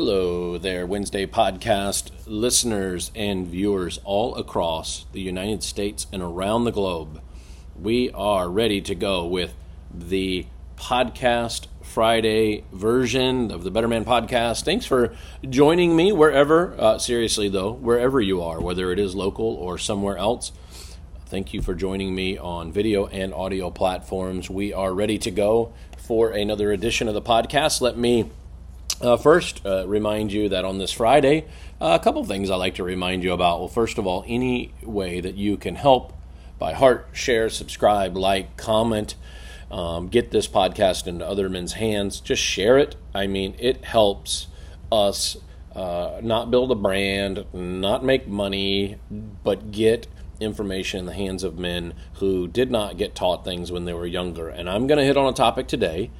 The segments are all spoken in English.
Hello there, Wednesday podcast listeners and viewers all across the United States and around the globe. We are ready to go with the podcast Friday version of the Better Man podcast. Thanks for joining me wherever, uh, seriously though, wherever you are, whether it is local or somewhere else. Thank you for joining me on video and audio platforms. We are ready to go for another edition of the podcast. Let me uh, first, uh, remind you that on this Friday, uh, a couple things I like to remind you about. Well, first of all, any way that you can help by heart, share, subscribe, like, comment, um, get this podcast into other men's hands, just share it. I mean, it helps us uh, not build a brand, not make money, but get information in the hands of men who did not get taught things when they were younger. And I'm going to hit on a topic today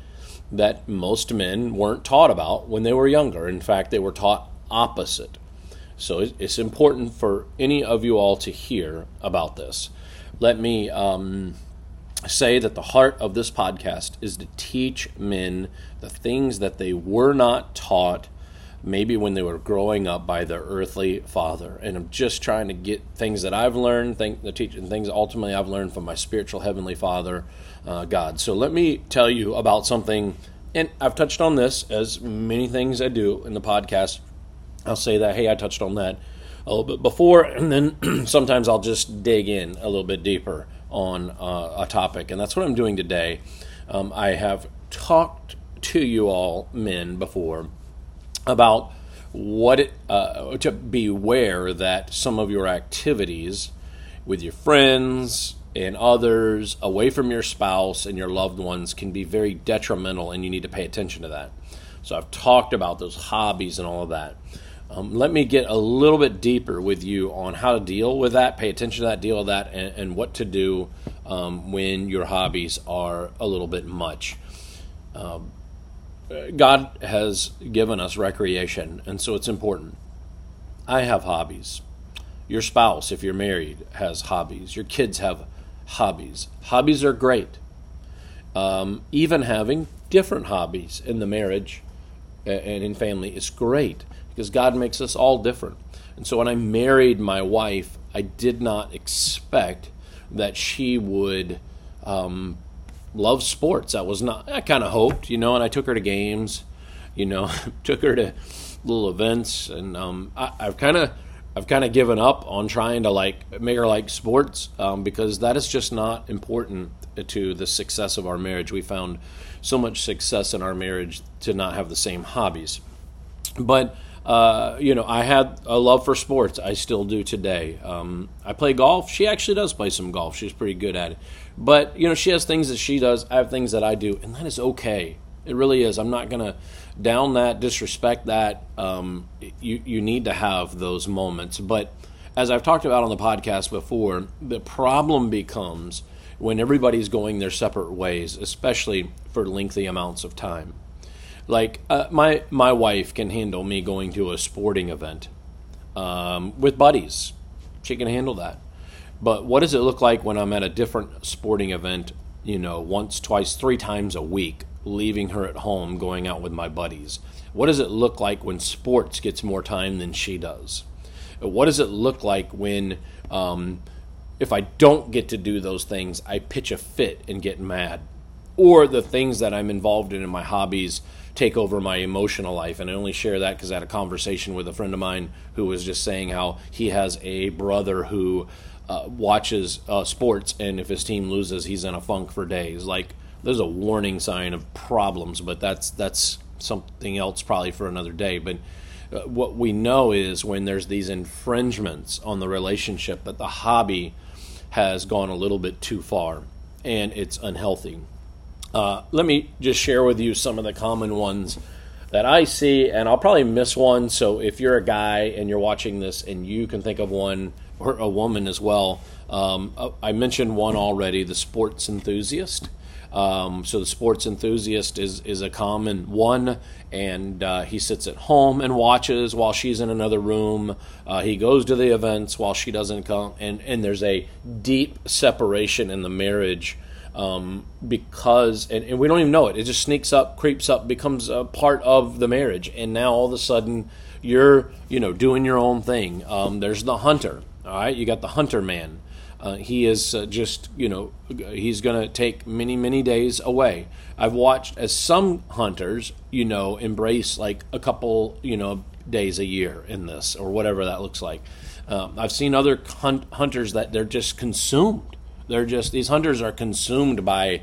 that most men weren't taught about when they were younger. In fact, they were taught opposite. So it's important for any of you all to hear about this. Let me um, say that the heart of this podcast is to teach men the things that they were not taught maybe when they were growing up by their earthly father. And I'm just trying to get things that I've learned, think, the teaching things ultimately I've learned from my spiritual heavenly father, uh, God. So let me tell you about something, and I've touched on this as many things I do in the podcast. I'll say that, hey, I touched on that a little bit before, and then sometimes I'll just dig in a little bit deeper on uh, a topic, and that's what I'm doing today. Um, I have talked to you all men before about what it, uh, to beware that some of your activities with your friends and others away from your spouse and your loved ones can be very detrimental and you need to pay attention to that. So i've talked about those hobbies and all of that. Um, let me get a little bit deeper with you on how to deal with that pay attention to that deal with that and, and what to do um, when your hobbies are a little bit much. Um, God has given us recreation, and so it's important. I have hobbies. Your spouse, if you're married, has hobbies. Your kids have hobbies. Hobbies are great. Um, even having different hobbies in the marriage and in family is great because God makes us all different. And so when I married my wife, I did not expect that she would um, loves sports. I was not. I kind of hoped, you know, and I took her to games, you know, took her to little events, and um, I, have kind of. I've kind of given up on trying to like make her like sports um, because that is just not important to the success of our marriage. We found so much success in our marriage to not have the same hobbies. But uh, you know, I had a love for sports. I still do today. Um, I play golf. She actually does play some golf. She's pretty good at it. But you know, she has things that she does. I have things that I do, and that is okay. It really is. I'm not gonna down that, disrespect that. Um, you you need to have those moments, but as I've talked about on the podcast before, the problem becomes when everybody's going their separate ways, especially for lengthy amounts of time. Like uh, my my wife can handle me going to a sporting event um, with buddies. She can handle that. But what does it look like when I'm at a different sporting event? You know, once, twice, three times a week, leaving her at home, going out with my buddies. What does it look like when sports gets more time than she does? What does it look like when, um, if I don't get to do those things, I pitch a fit and get mad? Or the things that I'm involved in in my hobbies take over my emotional life. And I only share that because I had a conversation with a friend of mine who was just saying how he has a brother who uh, watches uh, sports, and if his team loses, he's in a funk for days. Like there's a warning sign of problems, but that's that's something else probably for another day. But uh, what we know is when there's these infringements on the relationship, that the hobby has gone a little bit too far, and it's unhealthy. Uh, let me just share with you some of the common ones that I see, and I'll probably miss one. So if you're a guy and you're watching this and you can think of one, or a woman as well, um, uh, I mentioned one already the sports enthusiast. Um, so the sports enthusiast is is a common one, and uh, he sits at home and watches while she's in another room. Uh, he goes to the events while she doesn't come, and and there's a deep separation in the marriage um, because and, and, we don't even know it. It just sneaks up, creeps up, becomes a part of the marriage, and now all of a sudden you're you know doing your own thing. Um, there's the hunter. All right, you got the hunter man. Uh, he is uh, just you know he's going to take many many days away. I've watched as some hunters you know embrace like a couple you know days a year in this or whatever that looks like. Um, I've seen other hunt- hunters that they're just consumed they're just these hunters are consumed by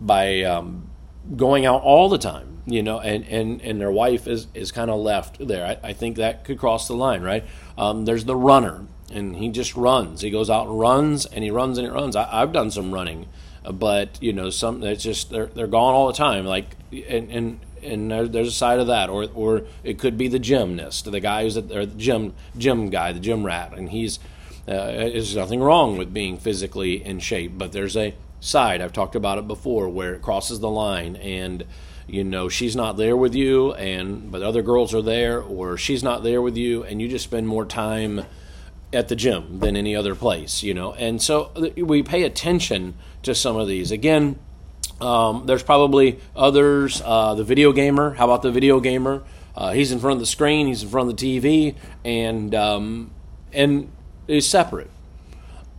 by um, going out all the time, you know, and, and, and their wife is, is kind of left there. I, I, think that could cross the line, right? Um, there's the runner, and he just runs. He goes out and runs, and he runs and he runs. I, have done some running, but you know, some it's just they're they're gone all the time. Like and and and there's a side of that, or or it could be the gymnast, the guy who's at, or the gym gym guy, the gym rat, and he's uh, there's nothing wrong with being physically in shape, but there's a side I've talked about it before where it crosses the line and you know she's not there with you and but other girls are there or she's not there with you and you just spend more time at the gym than any other place you know? And so we pay attention to some of these. Again um, there's probably others uh, the video gamer. How about the video gamer? Uh, he's in front of the screen he's in front of the tv and um, and is separate.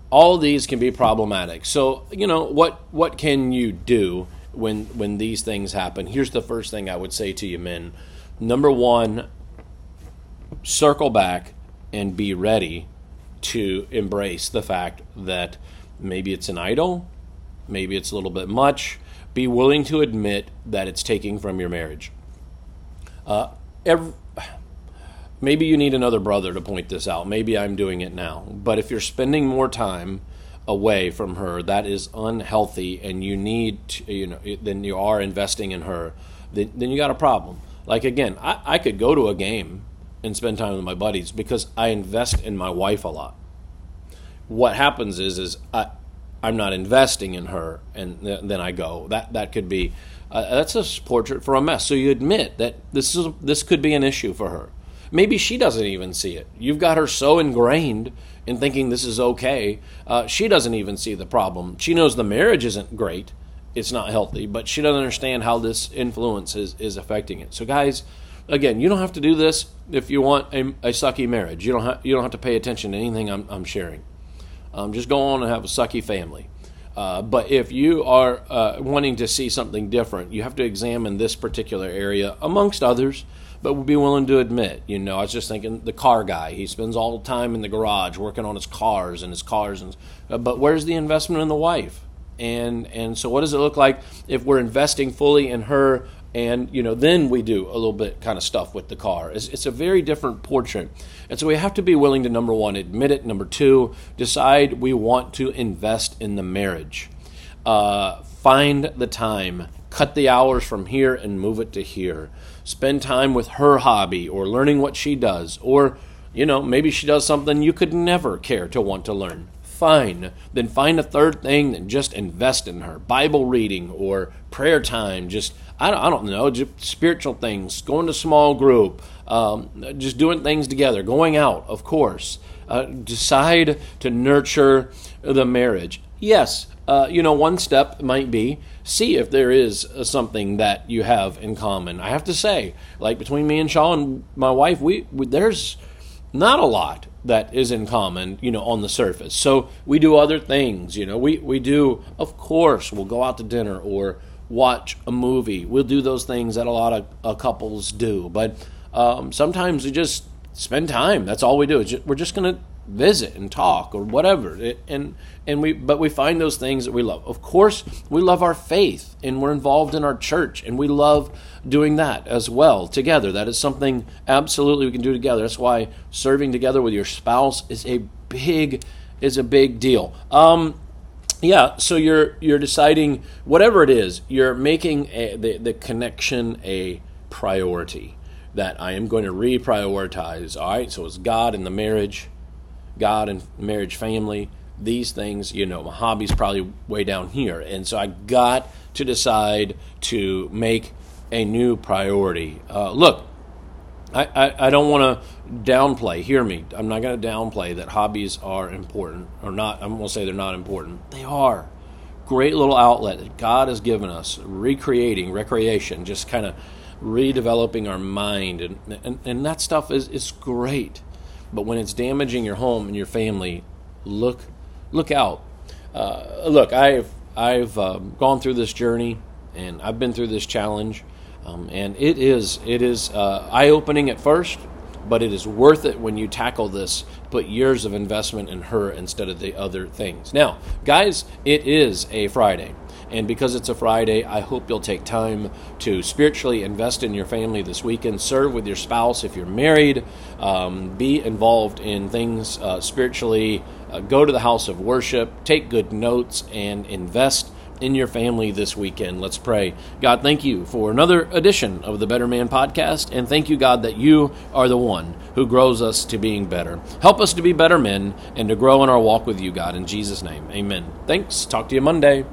All these can be problematic. So, you know, what what can you do when when these things happen? Here's the first thing I would say to you men. Number 1, circle back and be ready to embrace the fact that maybe it's an idol, maybe it's a little bit much. Be willing to admit that it's taking from your marriage. Uh, every, maybe you need another brother to point this out. Maybe I'm doing it now. But if you're spending more time away from her, that is unhealthy, and you need, to, you know, then you are investing in her. Then, then you got a problem. Like again, I, I could go to a game and spend time with my buddies because I invest in my wife a lot. What happens is, is I, I'm not investing in her, and then I go. That that could be. Uh, that's a portrait for a mess. So you admit that this is this could be an issue for her Maybe she doesn't even see it. You've got her so ingrained in thinking this is okay, uh, she doesn't even see the problem. She knows the marriage isn't great, it's not healthy, but she doesn't understand how this influence is, is affecting it. So, guys, again, you don't have to do this if you want a, a sucky marriage. You don't, have, you don't have to pay attention to anything I'm, I'm sharing. Um, just go on and have a sucky family. Uh, but if you are uh, wanting to see something different, you have to examine this particular area amongst others but would be willing to admit, you know, I was just thinking the car guy. He spends all the time in the garage working on his cars and his cars, and uh, but where's the investment in the wife? And and so, what does it look like if we're investing fully in her? And you know, then we do a little bit kind of stuff with the car. It's, it's a very different portrait, and so we have to be willing to number one admit it. Number two, decide we want to invest in the marriage. Uh, find the time, cut the hours from here, and move it to here spend time with her hobby or learning what she does, or, you know, maybe she does something you could never care to want to learn. Fine. Then find a third thing and just invest in her. Bible reading or prayer time, just, I don't, I don't know, just spiritual things, going to small group, um, just doing things together, going out, of course. Uh, decide to nurture the marriage. Yes, uh, you know, one step might be see if there is something that you have in common. I have to say, like between me and Shaw and my wife, we, we there's not a lot that is in common, you know, on the surface. So we do other things, you know. We we do, of course, we'll go out to dinner or watch a movie. We'll do those things that a lot of uh, couples do, but um, sometimes we just spend time. That's all we do. We're just to visit and talk or whatever. It, and and we but we find those things that we love. Of course we love our faith and we're involved in our church and we love doing that as well together. That is something absolutely we can do together. That's why serving together with your spouse is a big is a big deal. Um yeah so you're you're deciding whatever it is you're making a, the, the connection a priority that i am going to reprioritize. All right so it's god and the marriage God and marriage, family, these things, you know, my hobby's probably way down here. And so I got to decide to make a new priority. Uh, look, I, I, I don't want to downplay, hear me, I'm not going to downplay that hobbies are important or not. I'm going to say they're not important. They are. great little outlet that God has given us, recreating, recreation, just kind of redeveloping our mind. And, and, and that stuff is, is great. But when it's damaging your home and your family, look look out. Uh, look, I've I've um, gone through this journey and I've been through this challenge, um, and it is it is uh, eye opening at first, but it is worth it when you tackle this. Put years of investment in her instead of the other things. Now, guys, it is a Friday. And because it's a Friday, I hope you'll take time to spiritually invest in your family this weekend. Serve with your spouse if you're married. Um, be involved in things uh, spiritually. Uh, go to the house of worship. Take good notes and invest in your family this weekend. Let's pray. God, thank you for another edition of the Better Man podcast. And thank you, God, that you are the one who grows us to being better. Help us to be better men and to grow in our walk with you, God. In Jesus' name, amen. Thanks. Talk to you Monday.